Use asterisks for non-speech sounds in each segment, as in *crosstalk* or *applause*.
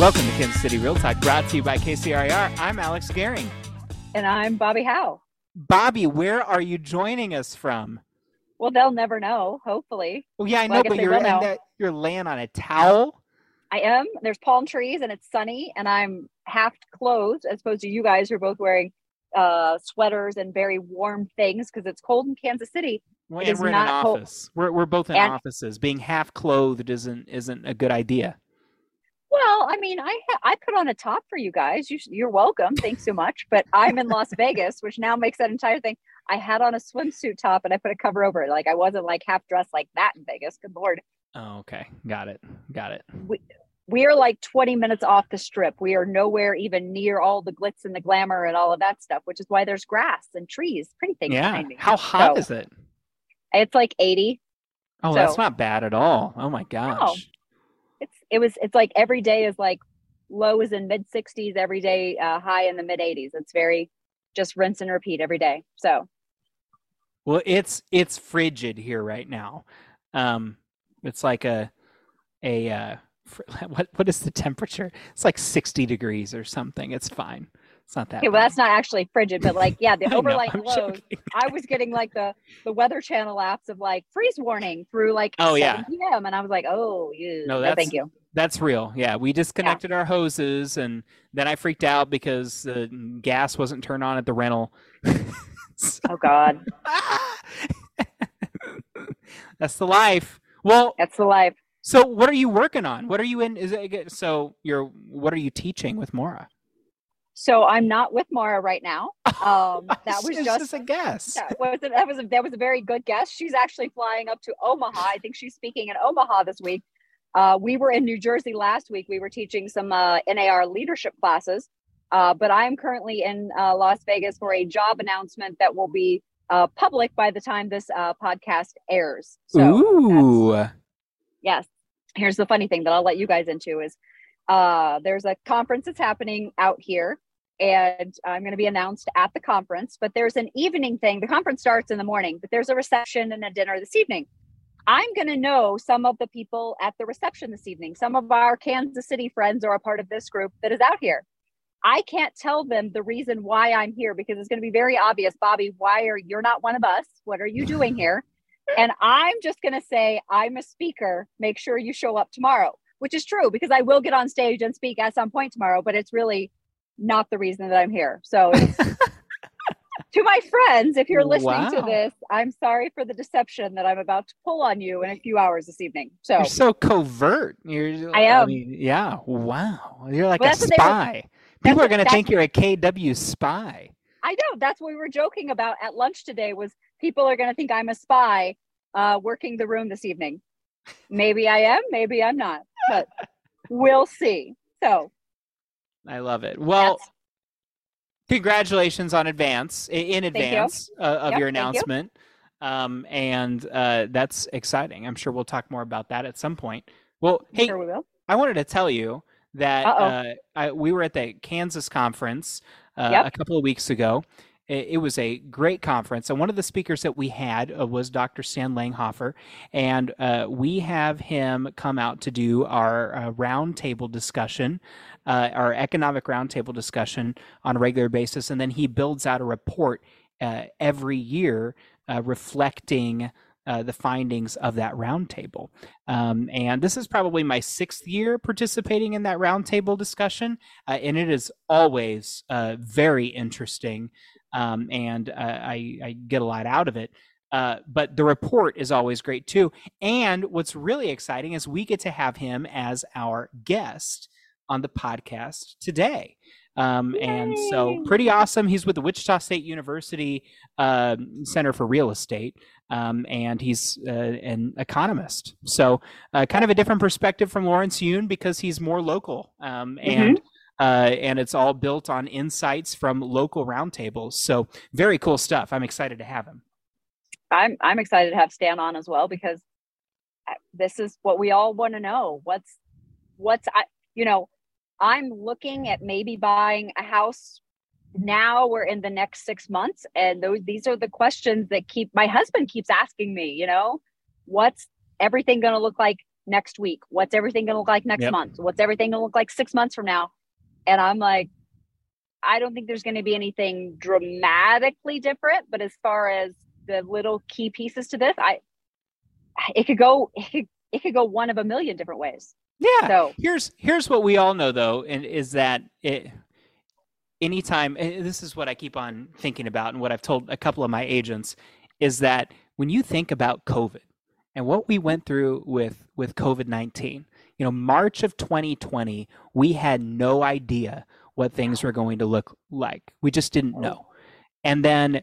Welcome to Kansas City Real Talk, brought to you by KCRAR. I'm Alex Gehring. And I'm Bobbi Howe. Bobbi, where are you joining us from? Well, they'll never know, hopefully. Well, yeah, I know, Well, I but you're that, you're laying on a towel. I am. There's palm trees and it's sunny, and I'm half clothed as opposed to you guys who are both wearing uh, sweaters and very warm things because it's cold in Kansas City. Well, and we're in an cold. office. We're we're both in And- offices. Being half clothed isn't isn't a good idea. Well, I mean, I ha- I put on a top for you guys. You sh- you're welcome. Thanks so much. But I'm in Las Vegas, which now makes that entire thing. I had on a swimsuit top and I put a cover over it. Like I wasn't like half dressed like that in Vegas. Good lord. Oh, okay, got it, got it. we we are like 20 minutes off the strip. We are nowhere even near all the glitz and the glamour and all of that stuff, which is why there's grass and trees, pretty things Yeah. behind me. How hot So- is it? It's like 80. Oh, that's not bad at all. Oh my gosh. It's it was it's like every day is like low is in mid 60s, every day uh, high in the mid 80s. It's very just rinse and repeat every day. So Well, it's it's frigid here right now. Um, it's like a a uh, fr- *laughs* what what is the temperature? It's like sixty degrees or something. It's fine. It's not that. okay, well that's not actually frigid, but like yeah, the *laughs* I'm lows. joking. *laughs* I was getting like the the weather channel apps of like freeze warning through like Oh, 7 yeah. p.m. and I was like, oh, yeah, No, no, thank you. That's real. Yeah, we disconnected our hoses, and then I freaked out because the gas wasn't turned on at the rental. *laughs* So- Oh God, *laughs* that's the life. Well, that's the life. so what are you working on? What are you in? Is it so? You're what are you teaching with Mora? So I'm not with Mara right now. *laughs* Um, that was It's just a guess. that was a, that was a, that was a very good guess. She's actually flying up to Omaha. I think she's speaking in Omaha this week. Uh, we were in New Jersey last week. We were teaching some uh, NAR leadership classes, uh, but I am currently in uh, Las Vegas for a job announcement that will be uh, public by the time this uh, podcast airs. So Ooh. Yes. Here's the funny thing that I'll let you guys into is uh, there's a conference that's happening out here, and I'm going to be announced at the conference. But there's an evening thing. The conference starts in the morning, but there's a reception and a dinner this evening. I'm going to know some of the people at the reception this evening. Some of our Kansas City friends are a part of this group that is out here. I can't tell them the reason why I'm here because it's going to be very obvious. Bobbi, why are you're not one of us? What are you doing here? And I'm just going to say, I'm a speaker. Make sure you show up tomorrow, which is true because I will get on stage and speak at some point tomorrow, but it's really not the reason that I'm here. So, *laughs* to my friends, if you're listening to this, I'm sorry for the deception that I'm about to pull on you in a few hours this evening. So, You're so covert. You're. I am. mean, yeah. Wow. You're like Well, a they were- spy. People are going to think you're a KW spy. I know that's what we were joking about at lunch today was people are going to think I'm a spy uh, working the room this evening. Maybe I am, maybe I'm not, but we'll see. So, I love it. Well, congratulations on advance in you. advance uh, of Yep, your thank you. announcement. Um, and uh, that's exciting. I'm sure we'll talk more about that at some point. Well, hey, sure we. I wanted to tell you that uh, I, we were at the Kansas conference uh, Yep. a couple of weeks ago. It, it was a great conference, and one of the speakers that we had uh, was Dr. Stan Longhofer, and uh, we have him come out to do our uh, roundtable discussion, uh, our economic roundtable discussion on a regular basis, and then he builds out a report uh, every year uh, reflecting. Uh, the findings of that roundtable. Um, and this is probably my sixth year participating in that roundtable discussion, uh, and it is always uh, very interesting, um, and uh, I, I get a lot out of it. Uh, but the report is always great too. And what's really exciting is we get to have him as our guest on the podcast today. Um, and so, pretty awesome. He's with the Wichita State University um, Center for Real Estate, um, and he's uh, an economist. So, uh, kind of a different perspective from Lawrence Yun because he's more local, um, and uh, and it's all built on insights from local roundtables. So, very cool stuff. I'm excited to have him. I'm I'm excited to have Stan on as well because uh, this is what we all want to know. What's what's I you know, I'm looking at maybe buying a house now or in the next 6 months and those these are the questions that keep my husband keeps asking me, you know, what's everything going to look like next week? What's everything going to look like next Yep. month? What's everything going to look like six months from now? And I'm like, I don't think there's going to be anything dramatically different. But as far as the little key pieces to this, I it could go it could, it could go one of a million different ways. Yeah. So Here's here's what we all know though, and is that it anytime this is what I keep on thinking about and what I've told a couple of my agents is that when you think about COVID and what we went through with with COVID-19, you know, March of 2020, we had no idea what things were going to look like. We just didn't know. And then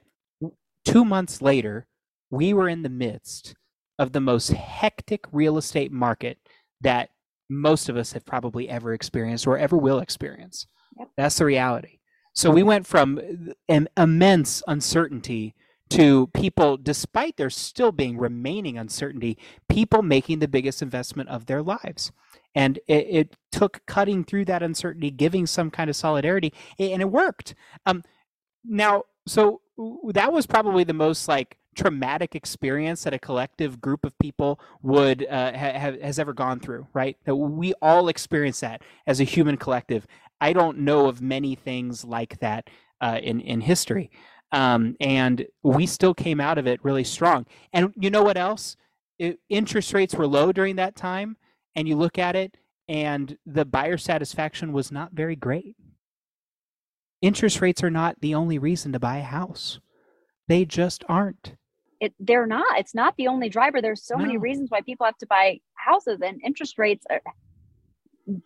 2 months later, we were in the midst of the most hectic real estate market that most of us have probably ever experienced or ever will experience. Yep. That's the reality. So we went from an immense uncertainty to people, despite there still being remaining uncertainty, people making the biggest investment of their lives. And it, it took cutting through that uncertainty, giving some kind of solidarity, and it worked. Um, now, so that was probably the most like traumatic experience that a collective group of people would uh, ha- have has ever gone through, right? That we all experience that as a human collective. I don't know of many things like that uh, in in history, um, and we still came out of it really strong. And you know what else? It, interest rates were low during that time, and you look at it, and the buyer satisfaction was not very great. Interest rates are not the only reason to buy a house; they just aren't. It they're not it's not the only driver there's so many reasons why people have to buy houses and interest rates are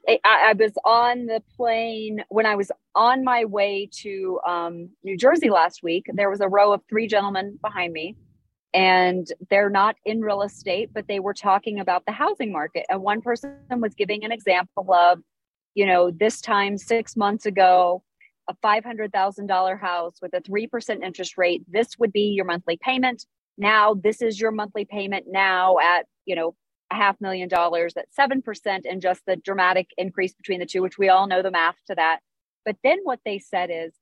I, I was on the plane when I was on my way to um, New Jersey last week. There was a row of three gentlemen behind me, and they're not in real estate, but they were talking about the housing market. And one person was giving an example of, you know, this time six months ago, a $500,000 house with a 3% interest rate, this would be your monthly payment. Now, this is your monthly payment now at, you know, a half million dollars at 7% and just the dramatic increase between the two, which we all know the math to that. But then what they said is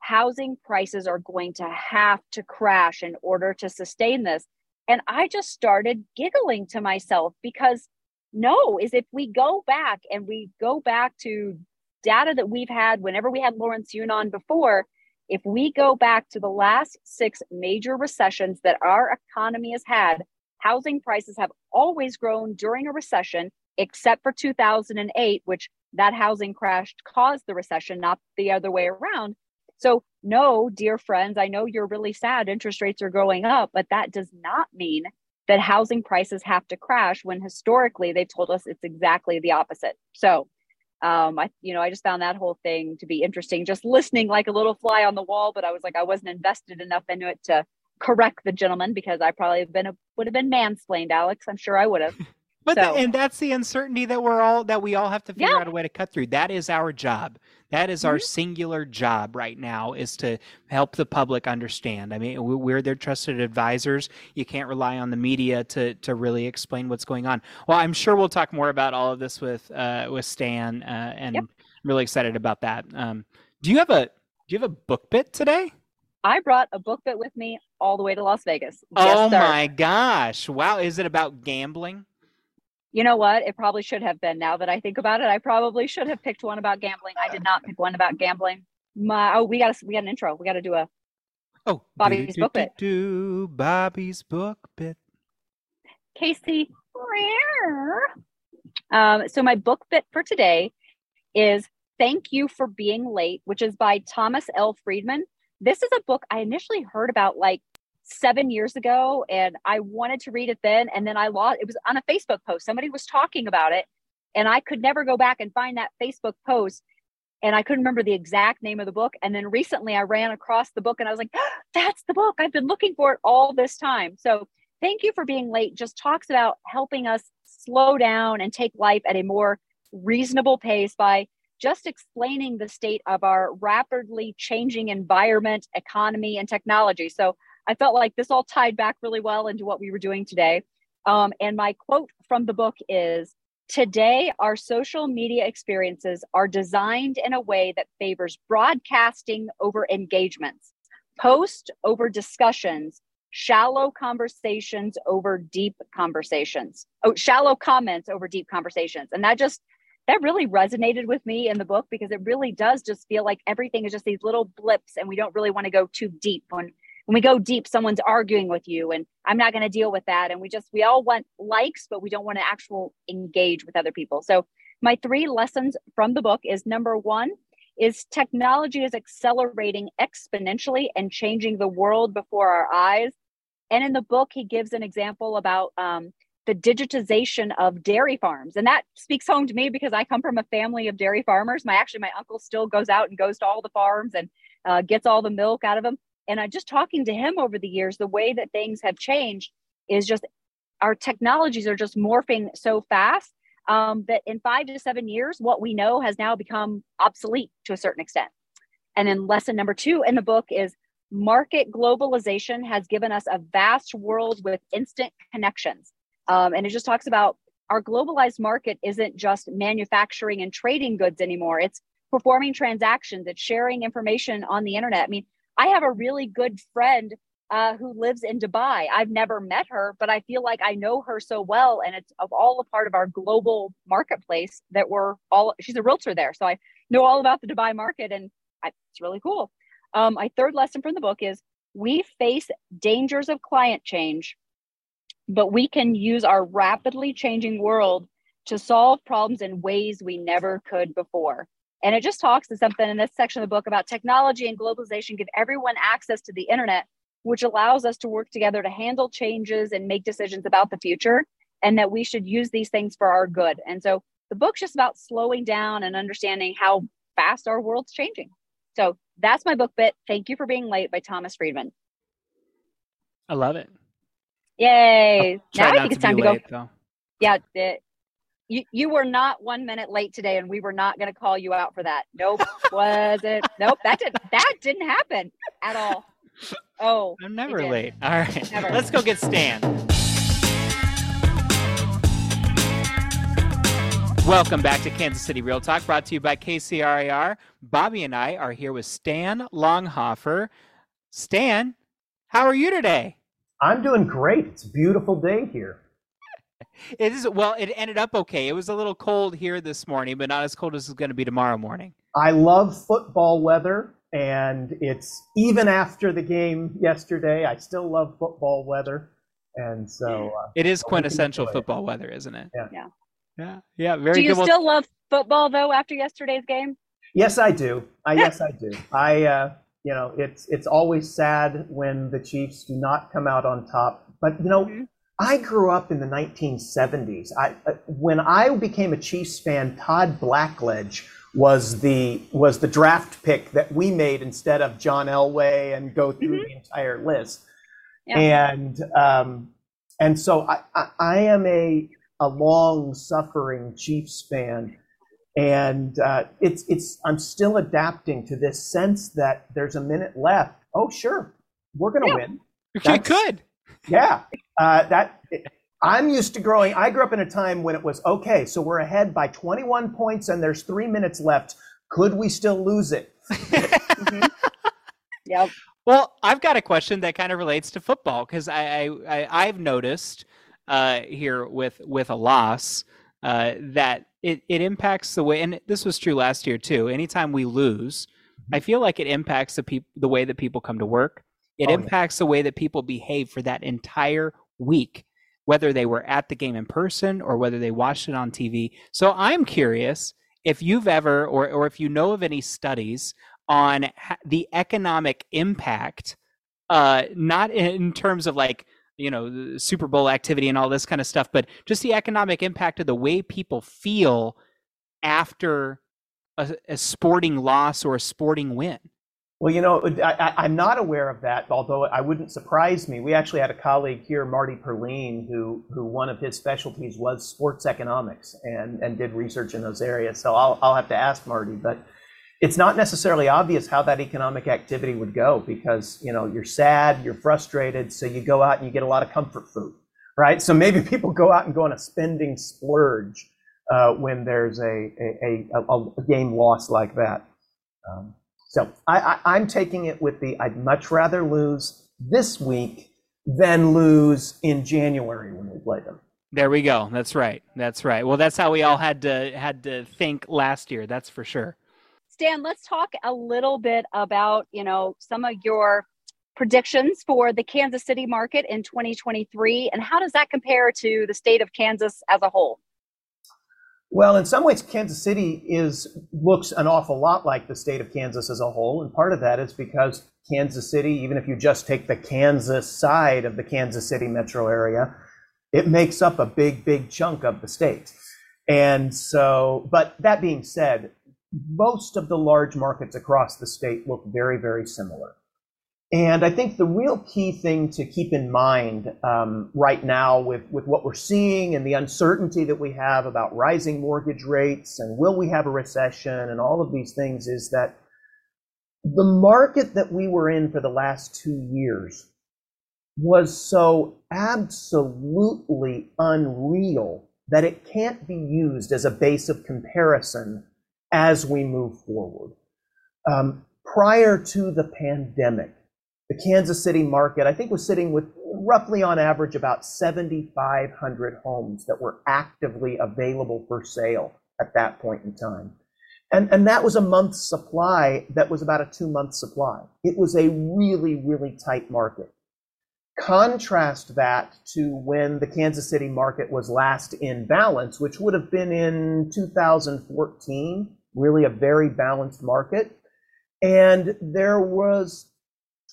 housing prices are going to have to crash in order to sustain this. And I just started giggling to myself because no, is if we go back and we go back to data that we've had whenever we had Lawrence Yun on before, if we go back to the last six major recessions that our economy has had, housing prices have always grown during a recession, except for 2008, which that housing crash caused the recession, not the other way around. So, no, dear friends, I know you're really sad interest rates are going up, but that does not mean that housing prices have to crash when historically they've told us it's exactly the opposite. So, um, I, you know, I just found that whole thing to be interesting, just listening like a little fly on the wall, but I was like, I wasn't invested enough into it to correct the gentleman because I probably have been a, would have been mansplained, Alex. I'm sure I would have. *laughs* But So- the, and that's the uncertainty that we're all that we all have to figure Yeah. out a way to cut through. That is our job. That is our Mhm. singular job right now is to help the public understand. I mean, we- we're their trusted advisors. You can't rely on the media to to really explain what's going on. Well, I'm sure we'll talk more about all of this with uh, with Stan, uh, and Yep. I'm really excited about that. Um, do you have a do you have a book bit today? I brought a book bit with me all the way to Las Vegas. oh sir. my gosh! Wow, is it about gambling? You know what? It probably should have been. Now that I think about it, I probably should have picked one about gambling. I did not pick one about gambling. My oh, we got we got an intro. We got to do a Oh, Bobbi's book bit. Do Bobbi's book bit. Casey. Um, so my book bit for today is Thank You for Being Late, which is by Thomas L. Friedman. This is a book I initially heard about like seven years ago, and I wanted to read it then, and then I lost it was on a Facebook post. Somebody was talking about it, and I could never go back and find that Facebook post. And I couldn't remember the exact name of the book. And then recently I ran across the book and I was like, ah, that's the book. I've been looking for it all this time. So thank you for being late just talks about helping us slow down and take life at a more reasonable pace by just explaining the state of our rapidly changing environment, economy, and technology. So I felt like this all tied back really well into what we were doing today. Um, and my quote from the book is Today, our social media experiences are designed in a way that favors broadcasting over engagements, post over discussions, shallow conversations over deep conversations. Oh, shallow comments over deep conversations. And that just that really resonated with me in the book because it really does just feel like everything is just these little blips and we don't really want to go too deep when when we go deep someone's arguing with you and i'm not going to deal with that and we just we all want likes but we don't want to actual engage with other people so my three lessons from the book is number one is technology is accelerating exponentially and changing the world before our eyes. And in the book, he gives an example about um, the digitization of dairy farms. And that speaks home to me because I come from a family of dairy farmers. My actually, my uncle still goes out and goes to all the farms and uh, gets all the milk out of them. And I just talking to him over the years, the way that things have changed is just our technologies are just morphing so fast um, that in five to seven years, what we know has now become obsolete to a certain extent. And then lesson number two in the book is market globalization has given us a vast world with instant connections. Um, and it just talks about our globalized market isn't just manufacturing and trading goods anymore. It's performing transactions, it's sharing information on the internet. I mean, I have a really good friend uh, who lives in Dubai. I've never met her, but I feel like I know her so well, and it's of all a part of our global marketplace that we're all. She's a realtor there, so I know all about the Dubai market, and I, it's really cool. Um, my third lesson from the book is we face dangers of climate change, but we can use our rapidly changing world to solve problems in ways we never could before. And it just talks to something in this section of the book about technology and globalization give everyone access to the internet which allows us to work together to handle changes and make decisions about the future, and that we should use these things for our good. And so the book's just about slowing down and understanding how fast our world's changing. So that's my book bit. Thank you for being late by Thomas Friedman. I love it. Yay. Now I think it's time to late, go. Though. Yeah. It, you, you were not one minute late today and we were not going to call you out for that. Nope. was it? Nope. That didn't, that didn't happen at all. Oh, I'm never late. All right, never. let's go get Stan. Welcome back to Kansas City Real Talk, brought to you by KCRAR. Bobbi and I are here with Stan Longhofer. Stan, how are you today? I'm doing great. It's a beautiful day here. It is well. It ended up okay. It was a little cold here this morning, but not as cold as it's going to be tomorrow morning. I love football weather and it's even after the game yesterday. I still love football weather, and so uh, it is quintessential football weather, isn't it? Yeah, yeah, yeah. yeah very. Do you good. still love football though after yesterday's game? Yes, I do. I *laughs* yes, I do. I uh, you know, it's it's always sad when the Chiefs do not come out on top, but you know. Mm-hmm. I grew up in the 1970s. I, uh, when I became a Chiefs fan, Todd Blackledge was the was the draft pick that we made instead of John Elway and go through mm-hmm. the entire list. Yeah. And um, and so I, I, I, am a a long suffering Chiefs fan, and uh, it's it's I'm still adapting to this sense that there's a minute left. Oh sure, we're gonna yeah. win. Okay, good. Yeah, uh, that I'm used to growing. I grew up in a time when it was okay, so we're ahead by 21 points and there's three minutes left. Could we still lose it? mm-hmm. *laughs* Yep. Well, I've got a question that kind of relates to football because I, I, have noticed uh, here with with a loss uh, that it, it impacts the way, and this was true last year too. Anytime we lose, I feel like it impacts the peop- the way that people come to work. It oh, impacts yeah. the way that people behave for that entire week whether they were at the game in person or whether they watched it on TV. So I'm curious if you've ever, or, or if you know of any studies on the economic impact, uh, not in terms of like, you know, Super Bowl activity and all this kind of stuff, but just the economic impact of the way people feel after a, a sporting loss or a sporting win. Well, you know, I, am not aware of that, although I wouldn't surprise me. We actually had a colleague here, Marty Perline, who, who one of his specialties was sports economics and, and did research in those areas. So I'll, I'll have to ask Marty, but it's not necessarily obvious how that economic activity would go because, you know, you're sad, you're frustrated, so you go out and you get a lot of comfort food, right? So maybe *laughs* people go out and go on a spending splurge uh, when there's a, a, a, a, game loss like that. Um, so I, I, am taking it with the I'd much rather lose this week than lose in January when we play them. There we go. That's right. That's right. Well, that's how we all had to had to think last year. That's for sure. Stan, let's talk a little bit about, you know, some of your predictions for the Kansas City market in 2023 and how does that compare to the state of Kansas as a whole? Well, in some ways, Kansas City is looks an awful lot like the state of Kansas as a whole, and part of that is because Kansas City, even if you just take the Kansas side of the Kansas City metro area, it makes up a big, big chunk of the state. And so, but that being said, most of the large markets across the state look very, very similar. And I think the real key thing to keep in mind um, right now with, with what we're seeing and the uncertainty that we have about rising mortgage rates and will we have a recession and all of these things is that the market that we were in for the last two years was so absolutely unreal that it can't be used as a base of comparison as we move forward. Um, prior to the pandemic, the Kansas City market, I think, was sitting with roughly on average about 7,500 homes that were actively available for sale at that point in time. And, and that was a month's supply that was about a two month supply. It was a really, really tight market. Contrast that to when the Kansas City market was last in balance, which would have been in 2014, really a very balanced market. And there was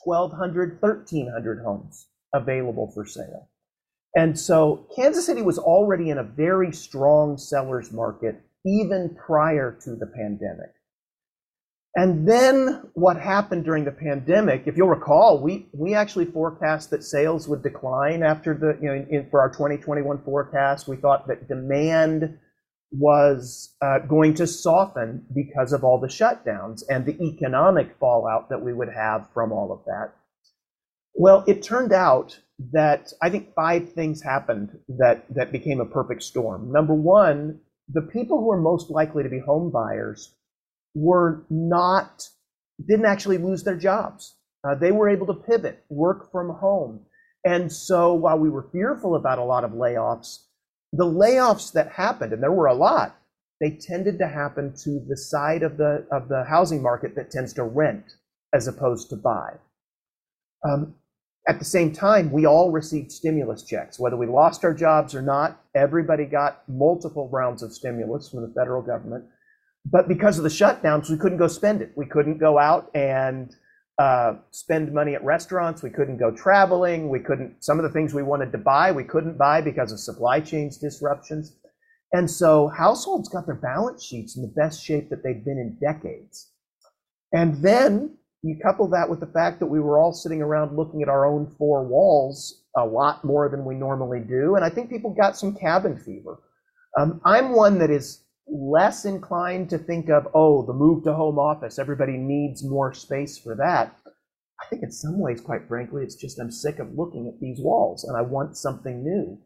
1,200, 1,300 homes available for sale. And so Kansas City was already in a very strong seller's market even prior to the pandemic. And then what happened during the pandemic, if you'll recall, we, we actually forecast that sales would decline after the, you know, in, in, for our 2021 forecast. We thought that demand was uh, going to soften because of all the shutdowns and the economic fallout that we would have from all of that. Well, it turned out that I think five things happened that, that became a perfect storm. Number one, the people who were most likely to be home buyers were not, didn't actually lose their jobs. Uh, they were able to pivot, work from home. And so while we were fearful about a lot of layoffs, the layoffs that happened, and there were a lot, they tended to happen to the side of the of the housing market that tends to rent as opposed to buy. Um, at the same time, we all received stimulus checks, whether we lost our jobs or not. Everybody got multiple rounds of stimulus from the federal government. But because of the shutdowns, we couldn't go spend it. We couldn't go out and uh, spend money at restaurants. We couldn't go traveling. We couldn't, some of the things we wanted to buy, we couldn't buy because of supply chains disruptions. And so households got their balance sheets in the best shape that they've been in decades. And then you couple that with the fact that we were all sitting around looking at our own four walls a lot more than we normally do. And I think people got some cabin fever. Um, I'm one that is less inclined to think of, oh, the move to home office, everybody needs more space for that. I think in some ways, quite frankly, it's just I'm sick of looking at these walls and I want something new.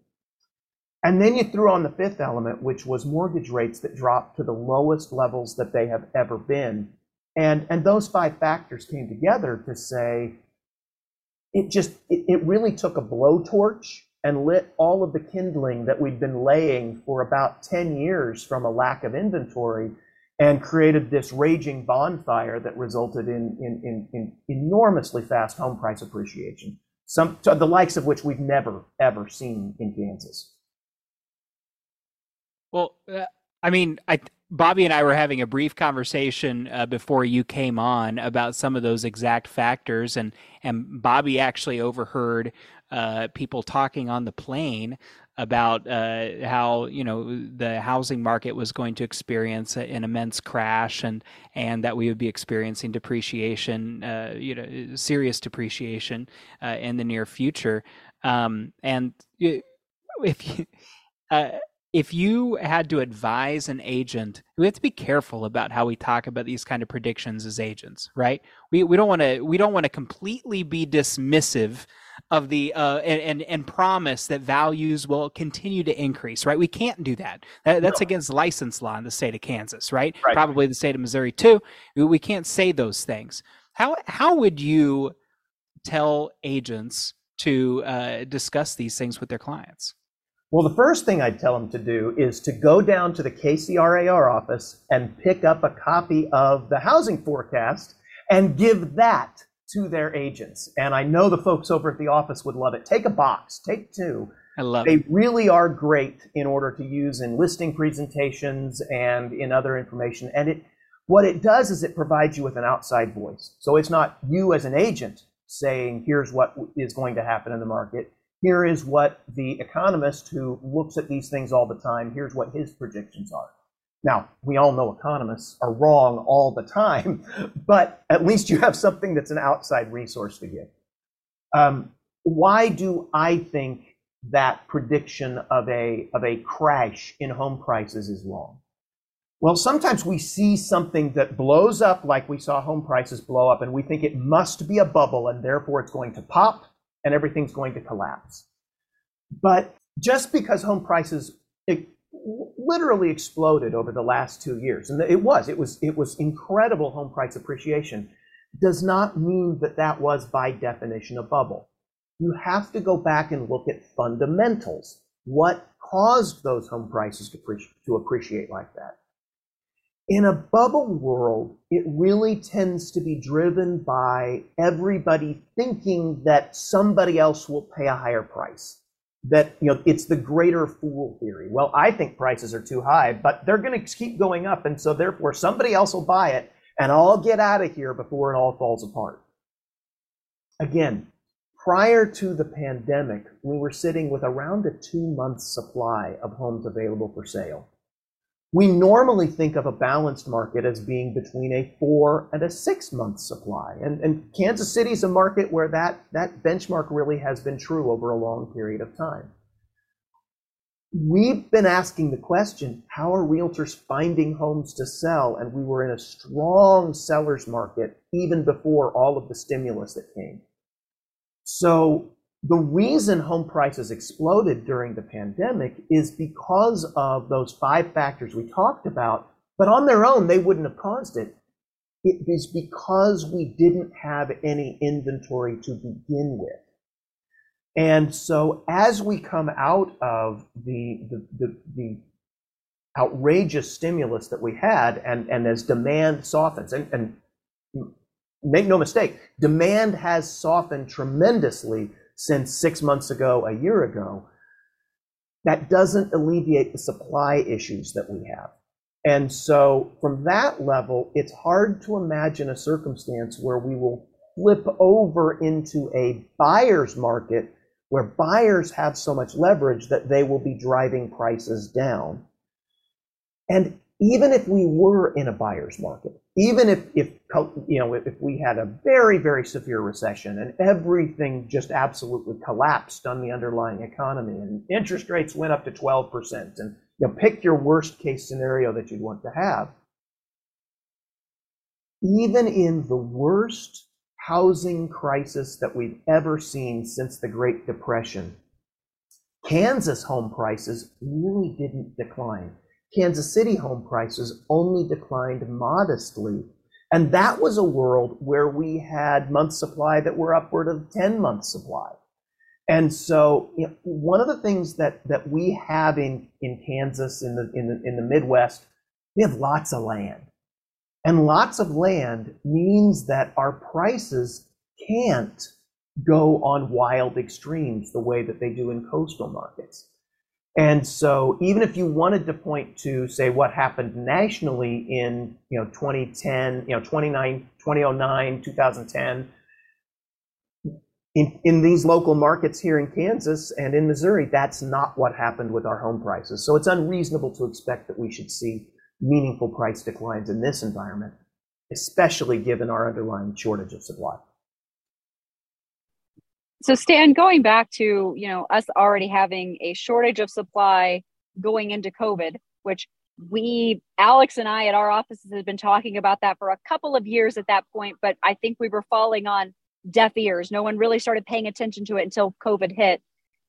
And then you threw on the fifth element, which was mortgage rates that dropped to the lowest levels that they have ever been. And, and those five factors came together to say it just, it, it really took a blowtorch and lit all of the kindling that we'd been laying for about 10 years from a lack of inventory and created this raging bonfire that resulted in, in, in, in enormously fast home price appreciation, some, the likes of which we've never, ever seen in Kansas. Well, uh, I mean, I, Bobbi and I were having a brief conversation uh, before you came on about some of those exact factors, and and Bobbi actually overheard uh, people talking on the plane about uh, how you know the housing market was going to experience an immense crash and and that we would be experiencing depreciation, uh, you know, serious depreciation uh, in the near future. Um, and if you, uh, if you had to advise an agent, we have to be careful about how we talk about these kind of predictions as agents, right? We we don't want to we don't want to completely be dismissive of the uh, and, and, and promise that values will continue to increase, right? We can't do that. that that's no. against license law in the state of Kansas, right? right? Probably the state of Missouri too. We can't say those things. How how would you tell agents to uh, discuss these things with their clients? Well, the first thing I'd tell them to do is to go down to the KCRAR office and pick up a copy of the housing forecast and give that to their agents. And I know the folks over at the office would love it. Take a box, take two. I love they it. really are great in order to use in listing presentations and in other information. And it what it does is it provides you with an outside voice. So it's not you as an agent saying, here's what is going to happen in the market here is what the economist who looks at these things all the time, here's what his predictions are. Now, we all know economists are wrong all the time, *laughs* but at least you have something that's an outside resource to give. Um, why do I think that prediction of a, of a crash in home prices is wrong? Well, sometimes we see something that blows up like we saw home prices blow up, and we think it must be a bubble, and therefore it's going to pop and everything's going to collapse. But just because home prices literally exploded over the last two years, and it was, it was, it was incredible home price appreciation, does not mean that that was by definition a bubble. You have to go back and look at fundamentals. What caused those home prices to, to appreciate like that? In a bubble world, it really tends to be driven by everybody thinking that somebody else will pay a higher price. That, you know, it's the greater fool theory. Well, I think prices are too high, but they're going to keep going up. And so therefore somebody else will buy it and I'll get out of here before it all falls apart. Again, prior to the pandemic, we were sitting with around a two month supply of homes available for sale. We normally think of a balanced market as being between a four and a six month supply. And, and Kansas City is a market where that, that benchmark really has been true over a long period of time. We've been asking the question how are realtors finding homes to sell? And we were in a strong seller's market even before all of the stimulus that came. So the reason home prices exploded during the pandemic is because of those five factors we talked about, but on their own, they wouldn't have caused it. It is because we didn't have any inventory to begin with. And so as we come out of the, the, the, the outrageous stimulus that we had, and, and as demand softens, and, and make no mistake, demand has softened tremendously since six months ago, a year ago, that doesn't alleviate the supply issues that we have. And so, from that level, it's hard to imagine a circumstance where we will flip over into a buyer's market where buyers have so much leverage that they will be driving prices down. And even if we were in a buyer's market, even if, if you know if we had a very very severe recession and everything just absolutely collapsed on the underlying economy and interest rates went up to 12% and you know pick your worst case scenario that you'd want to have even in the worst housing crisis that we've ever seen since the great depression kansas home prices really didn't decline Kansas City home prices only declined modestly. And that was a world where we had month supply that were upward of 10 months supply. And so you know, one of the things that, that we have in, in Kansas, in the, in, the, in the Midwest, we have lots of land. And lots of land means that our prices can't go on wild extremes the way that they do in coastal markets. And so even if you wanted to point to, say, what happened nationally in, you know, 2010, you know, 29, 2009, 2010, in, in these local markets here in Kansas and in Missouri, that's not what happened with our home prices. So it's unreasonable to expect that we should see meaningful price declines in this environment, especially given our underlying shortage of supply so stan going back to you know us already having a shortage of supply going into covid which we alex and i at our offices had been talking about that for a couple of years at that point but i think we were falling on deaf ears. No one really started paying attention to it until covid hit.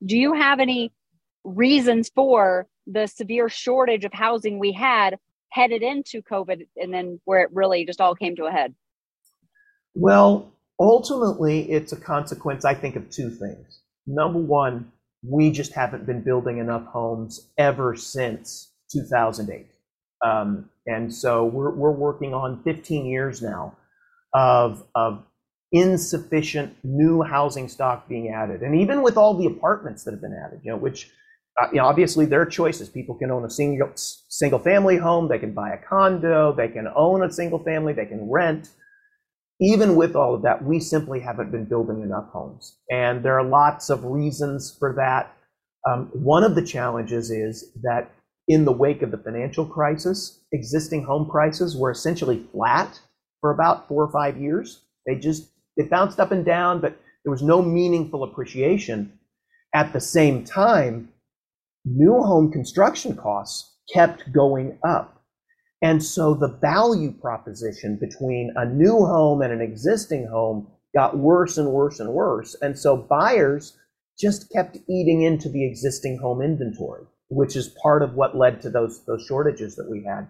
Do you have any reasons for the severe shortage of housing we had headed into covid and then where it really just all came to a head? Well ultimately, it's a consequence, I think, of two things. Number one, we just haven't been building enough homes ever since 2008. Um, and so we're, we're working on 15 years now of, of insufficient new housing stock being added. And even with all the apartments that have been added, you know, which uh, you know, obviously there are choices. People can own a single single family home, they can buy a condo, they can own a single family, they can rent. Even with all of that, we simply haven't been building enough homes. And there are lots of reasons for that. Um, one of the challenges is that in the wake of the financial crisis, existing home prices were essentially flat for about four or five years. They just it bounced up and down, but there was no meaningful appreciation. At the same time, new home construction costs kept going up. And so the value proposition between a new home and an existing home got worse and worse and worse. And so buyers just kept eating into the existing home inventory which is part of what led to those those shortages that we had.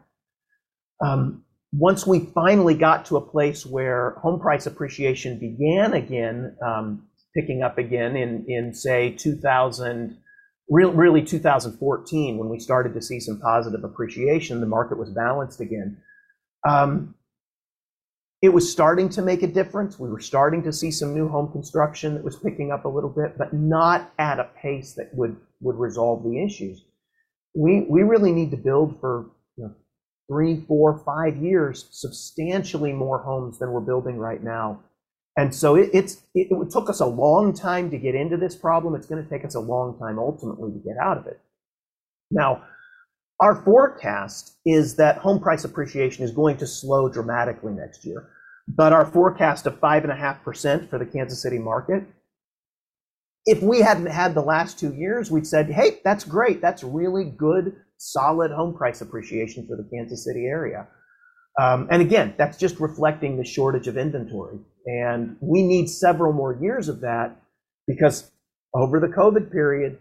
Um, once we finally got to a place where home price appreciation began again, um, picking up again in in say 2000, real, really 2014, when we started to see some positive appreciation, the market was balanced again. Um, it was starting to make a difference. We were starting to see some new home construction that was picking up a little bit, but not at a pace that would would resolve the issues we we really need to build for you know, three, four, five years substantially more homes than we're building right now. And so it, it's it, took us a long time to get into this problem. It's going to take us a long time ultimately to get out of it. Now, our forecast is that home price appreciation is going to slow dramatically next year. But our forecast of 5.5% for the Kansas City market if we hadn't had the last two years, we'd said, hey, that's great. That's really good, solid home price appreciation for the Kansas City area. Um, and again, that's just reflecting the shortage of inventory. And we need several more years of that because over the COVID period,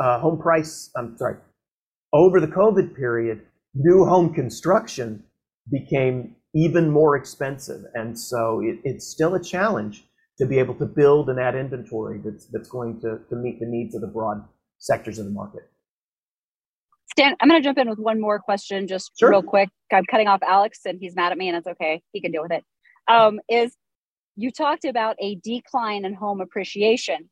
uh, home price, I'm sorry, over the COVID period, new home construction became even more expensive. And so it's still a challenge to be able to build and add inventory that's, going to meet the needs of the broad sectors of the market. Stan, I'm going to jump in with one more question, just sure. real quick. I'm cutting off Alex, and he's mad at me, and it's okay. He can deal with it. Um, is you talked about a decline in home appreciation.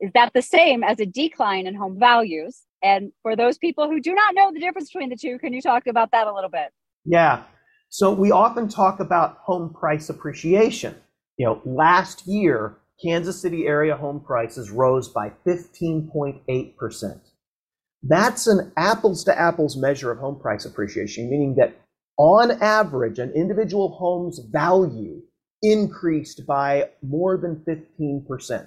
Is that the same as a decline in home values? And for those people who do not know the difference between the two, can you talk about that a little bit? Yeah. So we often talk about home price appreciation. You know, last year, Kansas City area home prices rose by 15.8%. That's an apples to apples measure of home price appreciation, meaning that on average, an individual home's value increased by more than 15%.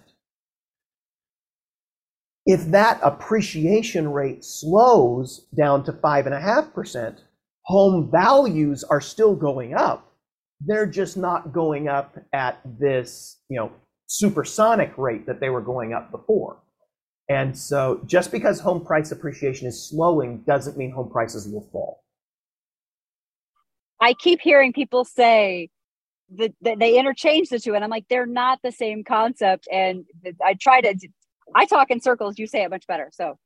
If that appreciation rate slows down to 5.5%, home values are still going up, they're just not going up at this, you know, supersonic rate that they were going up before. And so just because home price appreciation is slowing doesn't mean home prices will fall. I keep hearing people say that, that they interchange the two, and I'm like, they're not the same concept. And I try to, I talk in circles, you say it much better. So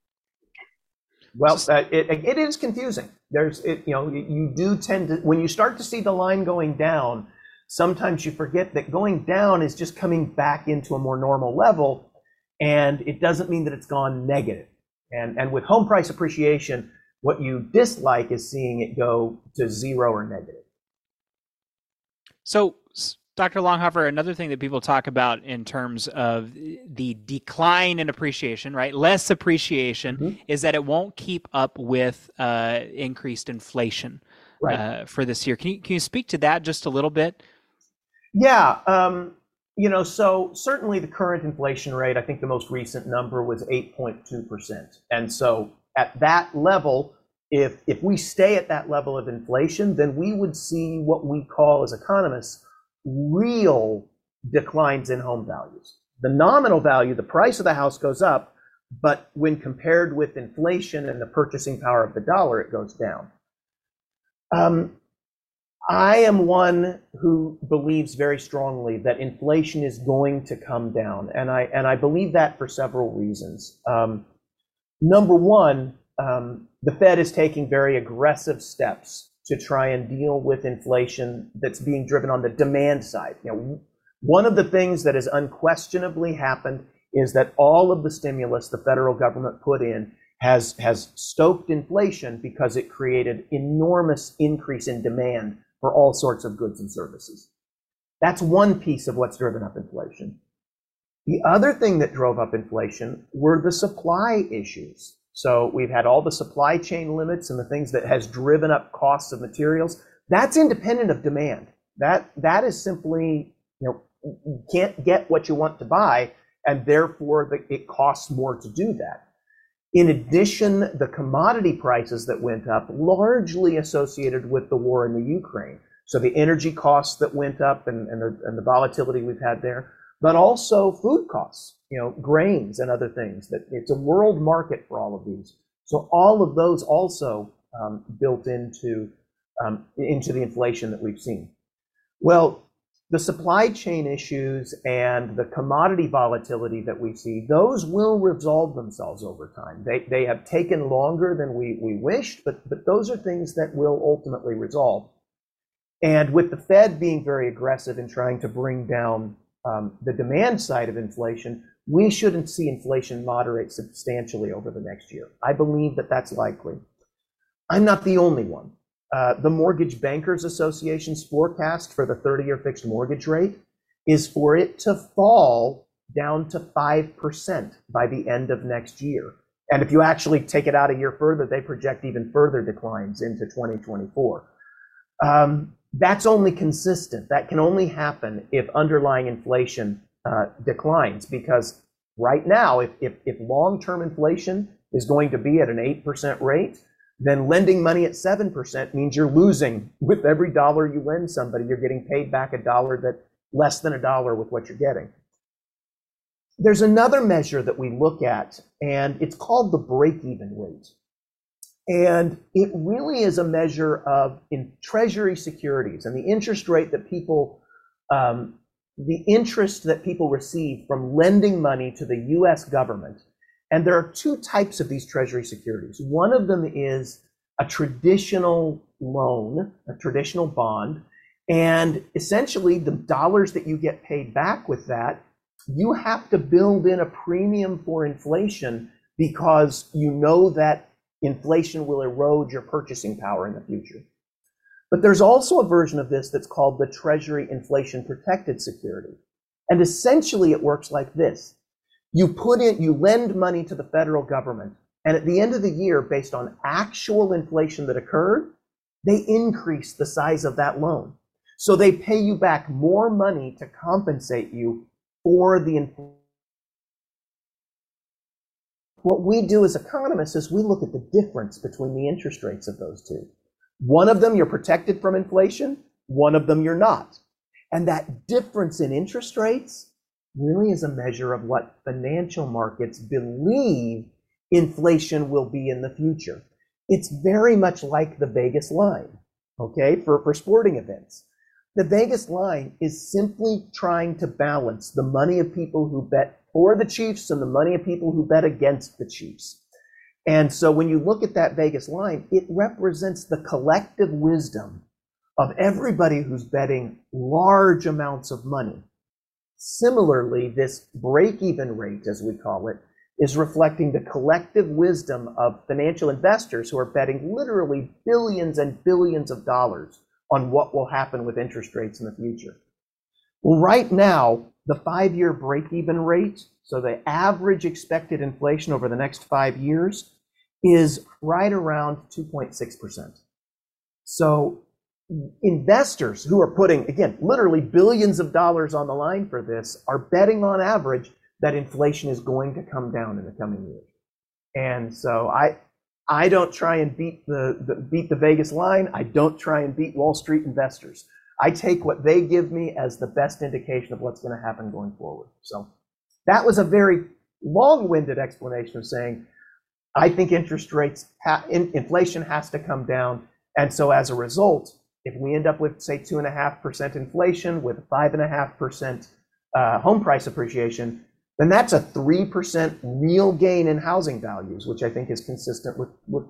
well, uh, it, it is confusing. There's, it, you know, you do tend to, when you start to see the line going down, sometimes you forget that going down is just coming back into a more normal level, and it doesn't mean that it's gone negative. And, and with home price appreciation, what you dislike is seeing it go to zero or negative. So, Dr. Longhofer, another thing that people talk about in terms of the decline in appreciation, right? Less appreciation mm-hmm. is that it won't keep up with uh, increased inflation right. uh, for this year. Can you, can you speak to that just a little bit? Yeah. Um, you know, so certainly the current inflation rate, I think the most recent number was 8.2%. And so at that level, if, if we stay at that level of inflation, then we would see what we call as economists real declines in home values. The nominal value, the price of the house goes up, but when compared with inflation and the purchasing power of the dollar, it goes down. Um, I am one who believes very strongly that inflation is going to come down, and I and I believe that for several reasons. Um, number one, um, the Fed is taking very aggressive steps to try and deal with inflation that's being driven on the demand side. You know, one of the things that has unquestionably happened is that all of the stimulus the federal government put in has has stoked inflation because it created enormous increase in demand for all sorts of goods and services. That's one piece of what's driven up inflation. The other thing that drove up inflation were the supply issues. So we've had all the supply chain limits and the things that has driven up costs of materials. That's independent of demand. That that is simply, you know, you can't get what you want to buy, and therefore the, it costs more to do that. In addition, the commodity prices that went up largely associated with the war in the Ukraine. So the energy costs that went up and, and, the, and the volatility we've had there, but also food costs, you know, grains and other things. That it's a world market for all of these. So all of those also um, built into um, into the inflation that we've seen. Well, the supply chain issues and the commodity volatility that we see, those will resolve themselves over time. They, they have taken longer than we, we wished, but, but those are things that will ultimately resolve. And with the Fed being very aggressive in trying to bring down um, the demand side of inflation, we shouldn't see inflation moderate substantially over the next year. I believe that that's likely. I'm not the only one. Uh, the Mortgage Bankers Association's forecast for the 30 year fixed mortgage rate is for it to fall down to 5% by the end of next year. And if you actually take it out a year further, they project even further declines into 2024. Um, that's only consistent. That can only happen if underlying inflation uh, declines because right now, if, if, if long term inflation is going to be at an 8% rate, then lending money at 7% means you're losing. With every dollar you lend somebody, you're getting paid back a dollar that less than a dollar with what you're getting. There's another measure that we look at, and it's called the break even rate. And it really is a measure of in treasury securities and the interest rate that people, um, the interest that people receive from lending money to the US government and there are two types of these treasury securities. One of them is a traditional loan, a traditional bond, and essentially the dollars that you get paid back with that, you have to build in a premium for inflation because you know that inflation will erode your purchasing power in the future. But there's also a version of this that's called the Treasury Inflation Protected Security. And essentially it works like this. You put in, you lend money to the federal government, and at the end of the year, based on actual inflation that occurred, they increase the size of that loan. So they pay you back more money to compensate you for the inflation. What we do as economists is we look at the difference between the interest rates of those two. One of them you're protected from inflation, one of them you're not. And that difference in interest rates really is a measure of what financial markets believe inflation will be in the future. It's very much like the Vegas line, okay, for, for sporting events. The Vegas line is simply trying to balance the money of people who bet for the Chiefs and the money of people who bet against the Chiefs. And so when you look at that Vegas line, it represents the collective wisdom of everybody who's betting large amounts of money Similarly, this break even rate, as we call it, is reflecting the collective wisdom of financial investors who are betting literally billions and billions of dollars on what will happen with interest rates in the future. Well, right now, the five year break even rate, so the average expected inflation over the next five years, is right around 2.6%. So investors who are putting, again, literally billions of dollars on the line for this are betting on average that inflation is going to come down in the coming years. And so I, I don't try and beat the, the, beat the Vegas line. I don't try and beat Wall Street investors. I take what they give me as the best indication of what's going to happen going forward. So that was a very long-winded explanation of saying I think interest rates, ha- in, inflation has to come down, and so as a result, if we end up with, say, 2.5% inflation with 5.5% uh, home price appreciation, then that's a 3% real gain in housing values, which I think is consistent with, with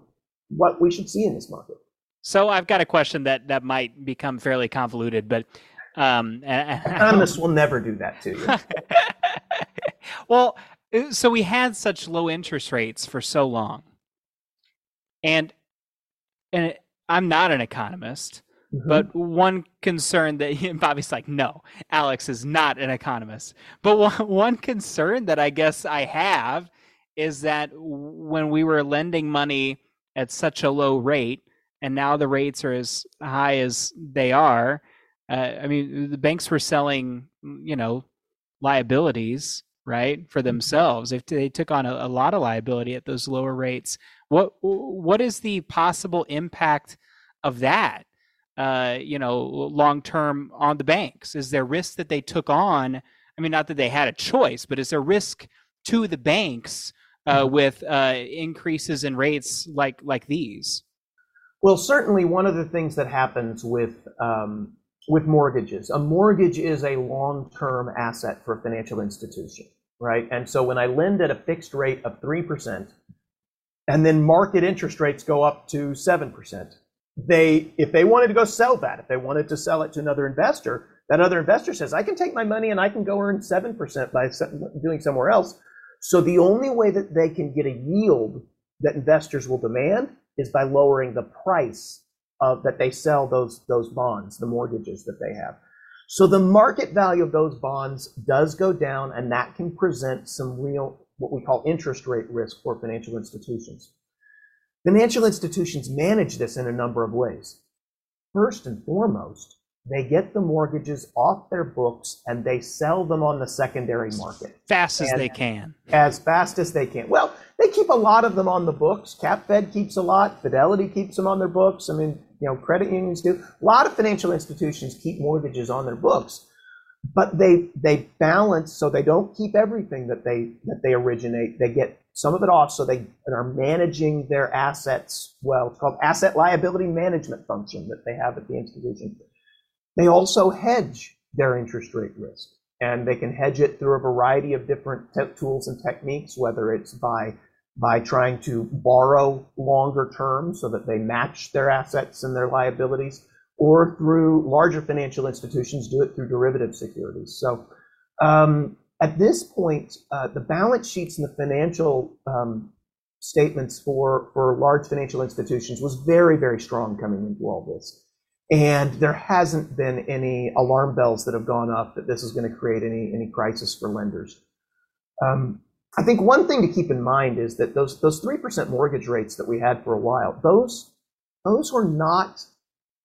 what we should see in this market. So I've got a question that, that might become fairly convoluted, but um, *laughs* economists will never do that to you. *laughs* well, so we had such low interest rates for so long, and and I'm not an economist, mm-hmm. but one concern that *laughs* Bobbi's like, no, Alex is not an economist. But *laughs* one, one concern that I guess I have is that when we were lending money at such a low rate, and now the rates are as high as they are, uh, I mean, the banks were selling, you know, liabilities right for mm-hmm. themselves if they took on a, a, lot of liability at those lower rates what what is the possible impact of that uh, you know long term on the banks is there risk that they took on i mean not that they had a choice but is there risk to the banks uh, mm-hmm. with uh, increases in rates like like these well certainly one of the things that happens with um, with mortgages. A mortgage is a long-term asset for a financial institution, right? And so when I lend at a fixed rate of 3%, and then market interest rates go up to 7%, they if they wanted to go sell that, if they wanted to sell it to another investor, that other investor says, I can take my money and I can go earn 7% by doing somewhere else. So the only way that they can get a yield that investors will demand is by lowering the price of that they sell those those bonds, the mortgages that they have. So the market value of those bonds does go down, and that can present some real what we call interest rate risk for financial institutions. Financial institutions manage this in a number of ways. First and foremost, they get the mortgages off their books and they sell them on the secondary market. Fast as and they can. As fast as they can. Well, they keep a lot of them on the books. CapFed keeps a lot. Fidelity keeps them on their books. I mean, you know, credit unions do. A lot of financial institutions keep mortgages on their books, but they they balance so they don't keep everything that they that they originate. They get some of it off so they are managing their assets well. It's called asset liability management function that they have at the institution. They also hedge their interest rate risk, and they can hedge it through a variety of different te- tools and techniques, whether it's by by trying to borrow longer term so that they match their assets and their liabilities, or through larger financial institutions do it through derivative securities. So um, at this point, uh, the balance sheets and the financial um, statements for, for large financial institutions was very, very strong coming into all this. And there hasn't been any alarm bells that have gone up that this is going to create any, any crisis for lenders. Um, I think one thing to keep in mind is that those those three percent mortgage rates that we had for a while, those those were not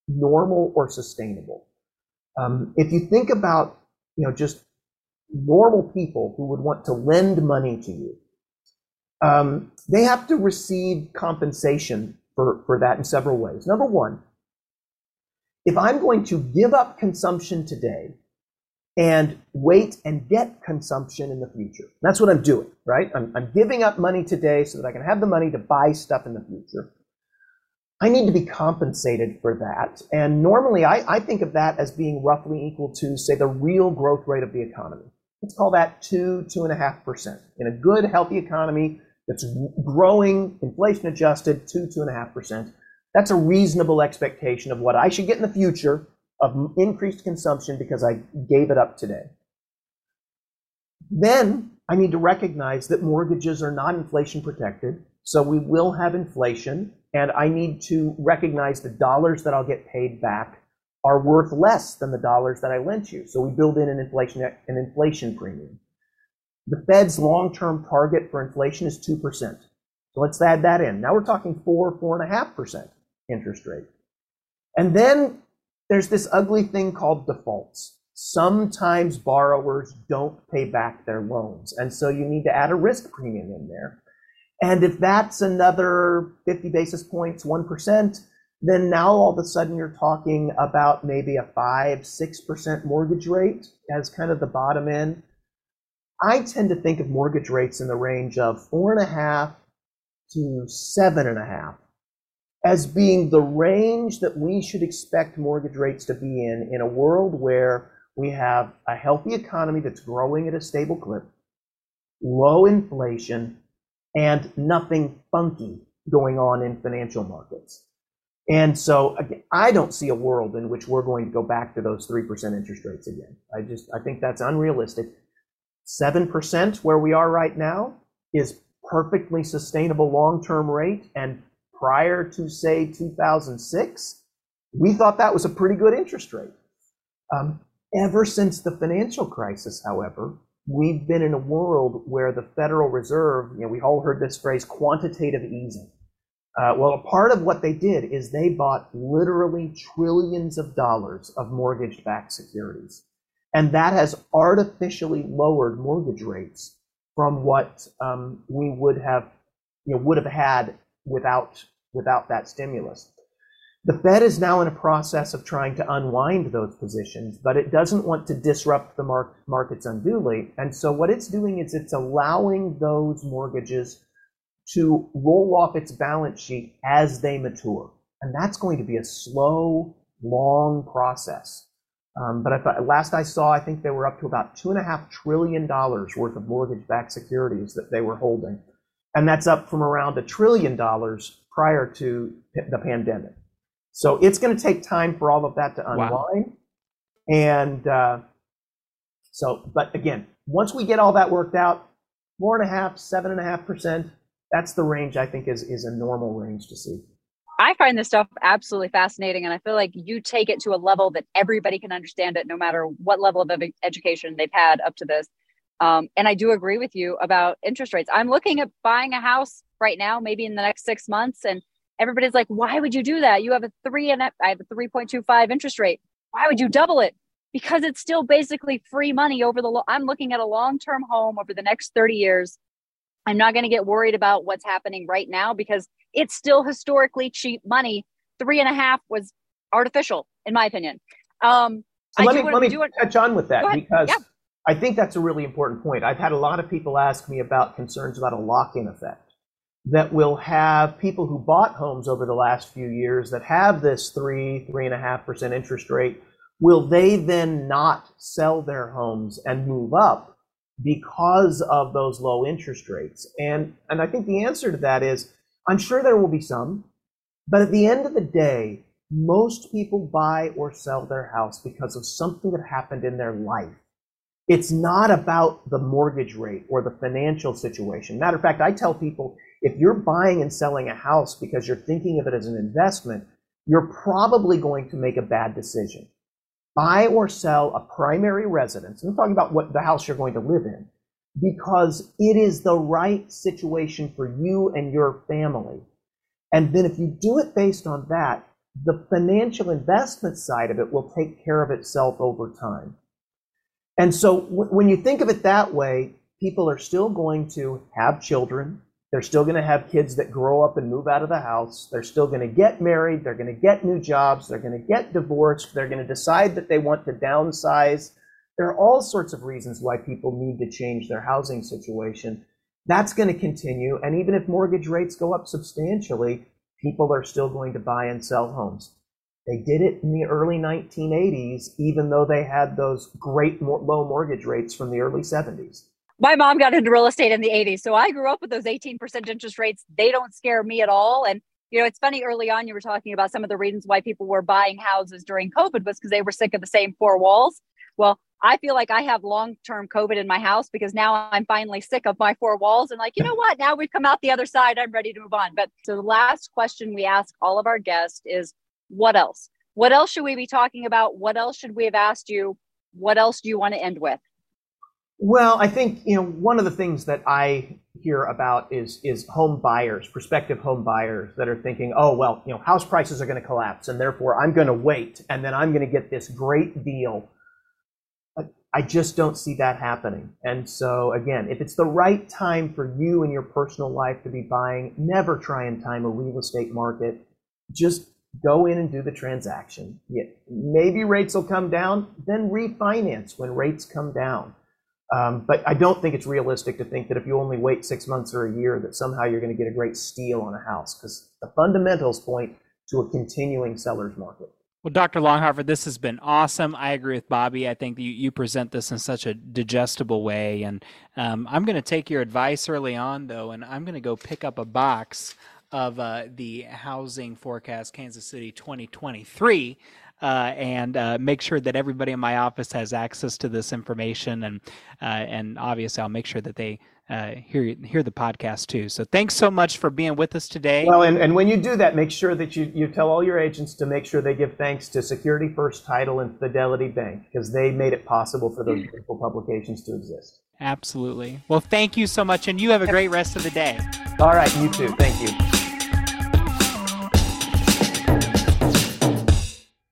normal or sustainable. Um, if you think about you know just normal people who would want to lend money to you, um, they have to receive compensation for, for that in several ways. Number one, if I'm going to give up consumption today and wait and get consumption in the future. That's what I'm doing, right? I'm, I'm, giving up money today so that I can have the money to buy stuff in the future. I need to be compensated for that. And normally I, I think of that as being roughly equal to, say, the real growth rate of the economy. Let's call that two, two and a half percent. In a good, healthy economy that's growing, inflation adjusted, two, two and a half percent. That's a reasonable expectation of what I should get in the future of increased consumption because I gave it up today. Then I need to recognize that mortgages are not inflation protected, so we will have inflation, and I need to recognize the dollars that I'll get paid back are worth less than the dollars that I lent you. So we build in an inflation an inflation premium. The Fed's long-term target for inflation is 2%. So let's add that in. Now we're talking four, four and a half percent interest rate. And then there's this ugly thing called defaults. Sometimes borrowers don't pay back their loans. And so you need to add a risk premium in there. And if that's another 50 basis points, 1%, then now all of a sudden you're talking about maybe a 5 6% mortgage rate as kind of the bottom end. I tend to think of mortgage rates in the range of 4.5 to 7.5 as being the range that we should expect mortgage rates to be in in a world where we have a healthy economy that's growing at a stable clip, low inflation, and nothing funky going on in financial markets. And so again, I don't see a world in which we're going to go back to those 3% interest rates again. I just I think that's unrealistic. 7% where we are right now is perfectly sustainable long-term rate and prior to say 2006, we thought that was a pretty good interest rate. Um, ever since the financial crisis, however, we've been in a world where the Federal Reserve, you know, we all heard this phrase quantitative easing. Uh, well, a part of what they did is they bought literally trillions of dollars of mortgage backed securities. And that has artificially lowered mortgage rates from what um, we would have, you know, would have had without, without that stimulus. The Fed is now in a process of trying to unwind those positions, but it doesn't want to disrupt the mar- markets unduly. And so what it's doing is it's allowing those mortgages to roll off its balance sheet as they mature. And that's going to be a slow, long process. Um, but I last I saw, I think they were up to about two and a half trillion dollars worth of mortgage-backed securities that they were holding, and that's up from around a trillion dollars prior to the pandemic. So it's going to take time for all of that to unwind. Wow. And uh, so, but again, once we get all that worked out, four and a half, seven and a half percent, that's the range I think is is a normal range to see. I find this stuff absolutely fascinating, and I feel like you take it to a level that everybody can understand it, no matter what level of education they've had up to this. Um, and I do agree with you about interest rates. I'm looking at buying a house right now, maybe in the next six months, and everybody's like, why would you do that? You have a three and I have a 3.25 interest rate. Why would you double it? Because it's still basically free money over the, lo- I'm looking at a long-term home over the next 30 years. I'm not going to get worried about what's happening right now because it's still historically cheap money. Three and a half was artificial, in my opinion. Um, so let me, let me touch on with that because yeah. I think that's a really important point. I've had a lot of people ask me about concerns about a lock-in effect that will have people who bought homes over the last few years that have this three, three and a half percent interest rate, will they then not sell their homes and move up because of those low interest rates? And and I think the answer to that is I'm sure there will be some, but at the end of the day, most people buy or sell their house because of something that happened in their life. It's not about the mortgage rate or the financial situation. Matter of fact, I tell people if you're buying and selling a house because you're thinking of it as an investment, you're probably going to make a bad decision. Buy or sell a primary residence. I'm talking about what the house you're going to live in because it is the right situation for you and your family. And then if you do it based on that, the financial investment side of it will take care of itself over time. And so w- when you think of it that way, people are still going to have children. They're still going to have kids that grow up and move out of the house. They're still going to get married. They're going to get new jobs. They're going to get divorced. They're going to decide that they want to downsize. There are all sorts of reasons why people need to change their housing situation. That's going to continue. And even if mortgage rates go up substantially, people are still going to buy and sell homes. They did it in the early 1980s, even though they had those great low mortgage rates from the early 70s my mom got into real estate in the 80s. So I grew up with those 18% interest rates. They don't scare me at all. And, you know, it's funny early on, you were talking about some of the reasons why people were buying houses during COVID was because they were sick of the same four walls. Well, I feel like I have long term COVID in my house because now I'm finally sick of my four walls and like, you know what? Now we've come out the other side. I'm ready to move on. But so the last question we ask all of our guests is what else? What else should we be talking about? What else should we have asked you? What else do you want to end with? Well, I think you know one of the things that I hear about is is home buyers, prospective home buyers that are thinking, oh well, you know, house prices are going to collapse, and therefore I'm going to wait, and then I'm going to get this great deal. I just don't see that happening. And so again, if it's the right time for you in your personal life to be buying, never try and time a real estate market. Just go in and do the transaction. Yeah, maybe rates will come down, then refinance when rates come down but I don't think it's realistic to think that if you only wait six months or a year, that somehow you're going to get a great steal on a house because the fundamentals point to a continuing seller's market. Well, Dr. Longhofer, this has been awesome. I agree with Bobbi. I think you, you present this in such a digestible way. And um, I'm going to take your advice early on, though, and I'm going to go pick up a box of uh, the Housing Forecast Kansas City 2023 uh, and uh, make sure that everybody in my office has access to this information. And, uh, and obviously, I'll make sure that they uh, hear hear the podcast too. So thanks so much for being with us today. Well, and, and when you do that, make sure that you, you tell all your agents to make sure they give thanks to Security First Title and Fidelity Bank because they made it possible for those beautiful publications to exist. Absolutely. Well, thank you so much, and you have a great rest of the day. All right, you too. Thank you.